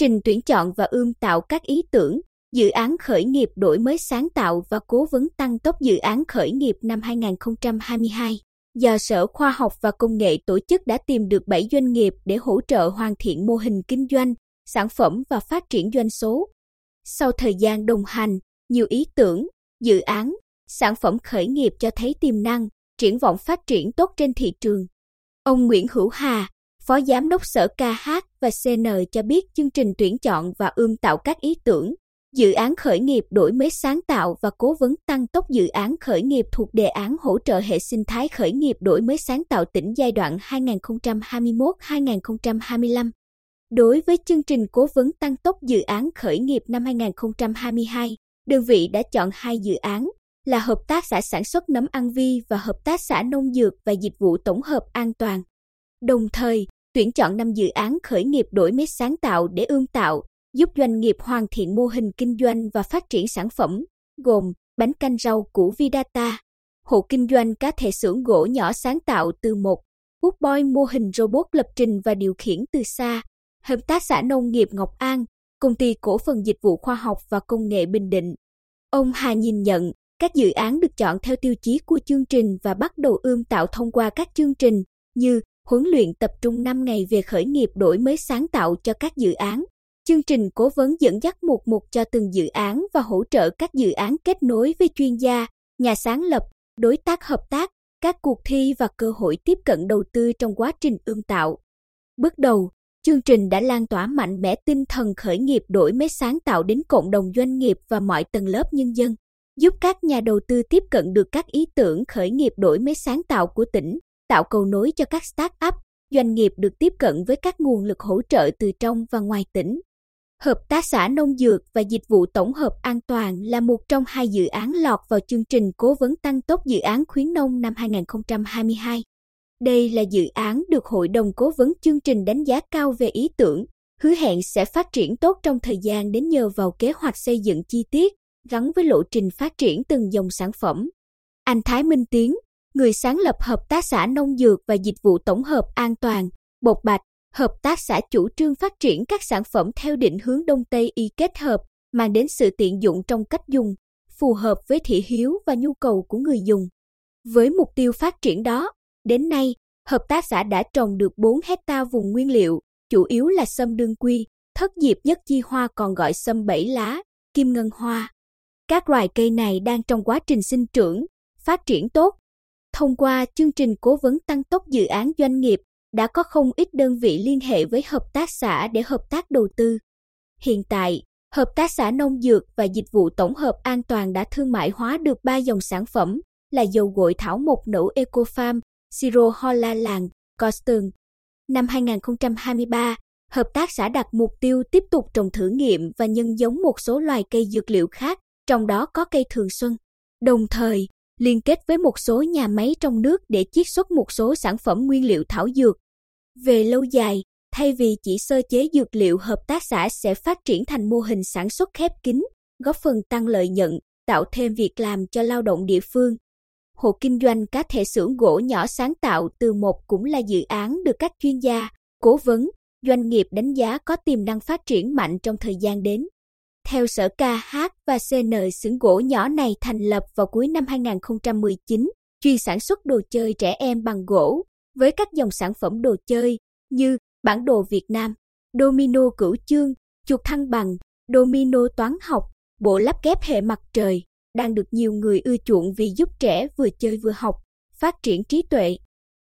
trình tuyển chọn và ươm tạo các ý tưởng, dự án khởi nghiệp đổi mới sáng tạo và cố vấn tăng tốc dự án khởi nghiệp năm 2022 do Sở Khoa học và Công nghệ tổ chức đã tìm được 7 doanh nghiệp để hỗ trợ hoàn thiện mô hình kinh doanh, sản phẩm và phát triển doanh số. Sau thời gian đồng hành, nhiều ý tưởng, dự án, sản phẩm khởi nghiệp cho thấy tiềm năng, triển vọng phát triển tốt trên thị trường. Ông Nguyễn Hữu Hà, Phó Giám đốc Sở KH và CN cho biết chương trình tuyển chọn và ươm tạo các ý tưởng, dự án khởi nghiệp đổi mới sáng tạo và cố vấn tăng tốc dự án khởi nghiệp thuộc đề án hỗ trợ hệ sinh thái khởi nghiệp đổi mới sáng tạo tỉnh giai đoạn 2021-2025. Đối với chương trình cố vấn tăng tốc dự án khởi nghiệp năm 2022, đơn vị đã chọn hai dự án là Hợp tác xã sản xuất nấm ăn vi và Hợp tác xã nông dược và dịch vụ tổng hợp an toàn. Đồng thời, tuyển chọn năm dự án khởi nghiệp đổi mới sáng tạo để ươm tạo, giúp doanh nghiệp hoàn thiện mô hình kinh doanh và phát triển sản phẩm, gồm bánh canh rau củ Vidata, hộ kinh doanh cá thể xưởng gỗ nhỏ sáng tạo từ một, Boy mô hình robot lập trình và điều khiển từ xa, Hợp tác xã Nông nghiệp Ngọc An, Công ty Cổ phần Dịch vụ Khoa học và Công nghệ Bình Định. Ông Hà nhìn nhận, các dự án được chọn theo tiêu chí của chương trình và bắt đầu ươm tạo thông qua các chương trình như huấn luyện tập trung 5 ngày về khởi nghiệp đổi mới sáng tạo cho các dự án, chương trình cố vấn dẫn dắt một mục cho từng dự án và hỗ trợ các dự án kết nối với chuyên gia, nhà sáng lập, đối tác hợp tác, các cuộc thi và cơ hội tiếp cận đầu tư trong quá trình ươm tạo. Bước đầu, chương trình đã lan tỏa mạnh mẽ tinh thần khởi nghiệp đổi mới sáng tạo đến cộng đồng doanh nghiệp và mọi tầng lớp nhân dân, giúp các nhà đầu tư tiếp cận được các ý tưởng khởi nghiệp đổi mới sáng tạo của tỉnh, tạo cầu nối cho các start-up, doanh nghiệp được tiếp cận với các nguồn lực hỗ trợ từ trong và ngoài tỉnh. Hợp tác xã nông dược và dịch vụ tổng hợp an toàn là một trong hai dự án lọt vào chương trình cố vấn tăng tốc dự án khuyến nông năm 2022. Đây là dự án được Hội đồng Cố vấn chương trình đánh giá cao về ý tưởng, hứa hẹn sẽ phát triển tốt trong thời gian đến nhờ vào kế hoạch xây dựng chi tiết, gắn với lộ trình phát triển từng dòng sản phẩm. Anh Thái Minh Tiến, người sáng lập Hợp tác xã Nông Dược và Dịch vụ Tổng hợp An toàn, Bột Bạch, hợp tác xã chủ trương phát triển các sản phẩm theo định hướng Đông Tây y kết hợp, mang đến sự tiện dụng trong cách dùng, phù hợp với thị hiếu và nhu cầu của người dùng. Với mục tiêu phát triển đó, đến nay, hợp tác xã đã trồng được 4 hecta vùng nguyên liệu, chủ yếu là sâm đương quy, thất diệp nhất chi hoa còn gọi sâm bảy lá, kim ngân hoa. Các loài cây này đang trong quá trình sinh trưởng, phát triển tốt. Thông qua chương trình cố vấn tăng tốc dự án doanh nghiệp, đã có không ít đơn vị liên hệ với hợp tác xã để hợp tác đầu tư. Hiện tại, Hợp tác xã Nông Dược và Dịch vụ Tổng hợp An toàn đã thương mại hóa được 3 dòng sản phẩm là dầu gội thảo mộc nữ EcoFarm, Siro Hola Làng, Coston. Năm 2023, hợp tác xã đặt mục tiêu tiếp tục trồng thử nghiệm và nhân giống một số loài cây dược liệu khác, trong đó có cây thường xuân. Đồng thời, liên kết với một số nhà máy trong nước để chiết xuất một số sản phẩm nguyên liệu thảo dược. Về lâu dài, thay vì chỉ sơ chế dược liệu hợp tác xã sẽ phát triển thành mô hình sản xuất khép kín, góp phần tăng lợi nhuận, tạo thêm việc làm cho lao động địa phương. Hộ kinh doanh cá thể xưởng gỗ nhỏ sáng tạo từ một cũng là dự án được các chuyên gia, cố vấn, doanh nghiệp đánh giá có tiềm năng phát triển mạnh trong thời gian đến. Theo Sở KH và CN xưởng gỗ nhỏ này thành lập vào cuối năm 2019, chuyên sản xuất đồ chơi trẻ em bằng gỗ, với các dòng sản phẩm đồ chơi như bản đồ Việt Nam, domino cửu chương, chuột thăng bằng, domino toán học, bộ lắp ghép hệ mặt trời, đang được nhiều người ưa chuộng vì giúp trẻ vừa chơi vừa học, phát triển trí tuệ.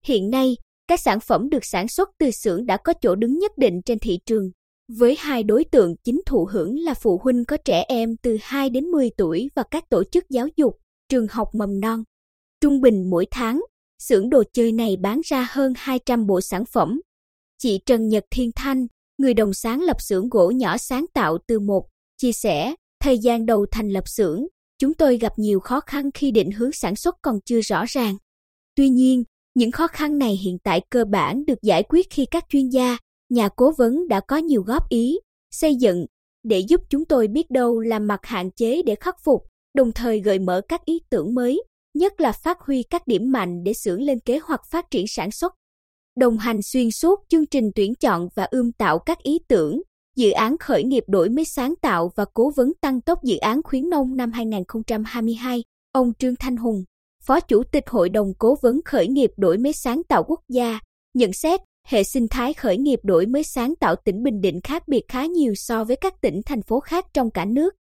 Hiện nay, các sản phẩm được sản xuất từ xưởng đã có chỗ đứng nhất định trên thị trường, với hai đối tượng chính thụ hưởng là phụ huynh có trẻ em từ 2 đến 10 tuổi và các tổ chức giáo dục, trường học mầm non. Trung bình mỗi tháng, xưởng đồ chơi này bán ra hơn 200 bộ sản phẩm. Chị Trần Nhật Thiên Thanh, người đồng sáng lập xưởng gỗ nhỏ sáng tạo từ một, chia sẻ, thời gian đầu thành lập xưởng, chúng tôi gặp nhiều khó khăn khi định hướng sản xuất còn chưa rõ ràng. Tuy nhiên, những khó khăn này hiện tại cơ bản được giải quyết khi các chuyên gia, nhà cố vấn đã có nhiều góp ý, xây dựng để giúp chúng tôi biết đâu là mặt hạn chế để khắc phục, đồng thời gợi mở các ý tưởng mới, nhất là phát huy các điểm mạnh để xưởng lên kế hoạch phát triển sản xuất. Đồng hành xuyên suốt chương trình tuyển chọn và ươm tạo các ý tưởng, dự án khởi nghiệp đổi mới sáng tạo và cố vấn tăng tốc dự án khuyến nông năm 2022, ông Trương Thanh Hùng, Phó Chủ tịch Hội đồng Cố vấn khởi nghiệp đổi mới sáng tạo quốc gia, nhận xét hệ sinh thái khởi nghiệp đổi mới sáng tạo tỉnh Bình Định khác biệt khá nhiều so với các tỉnh thành phố khác trong cả nước.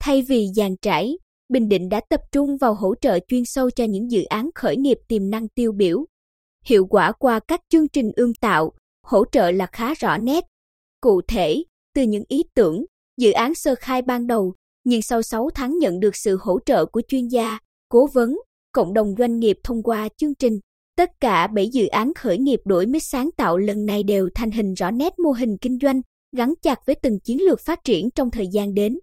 Thay vì dàn trải, Bình Định đã tập trung vào hỗ trợ chuyên sâu cho những dự án khởi nghiệp tiềm năng tiêu biểu. Hiệu quả qua các chương trình ươm tạo, hỗ trợ là khá rõ nét. Cụ thể, từ những ý tưởng, dự án sơ khai ban đầu, nhưng sau 6 tháng nhận được sự hỗ trợ của chuyên gia, cố vấn, cộng đồng doanh nghiệp thông qua chương trình. Tất cả 7 dự án khởi nghiệp đổi mới sáng tạo lần này đều thành hình rõ nét mô hình kinh doanh, gắn chặt với từng chiến lược phát triển trong thời gian đến.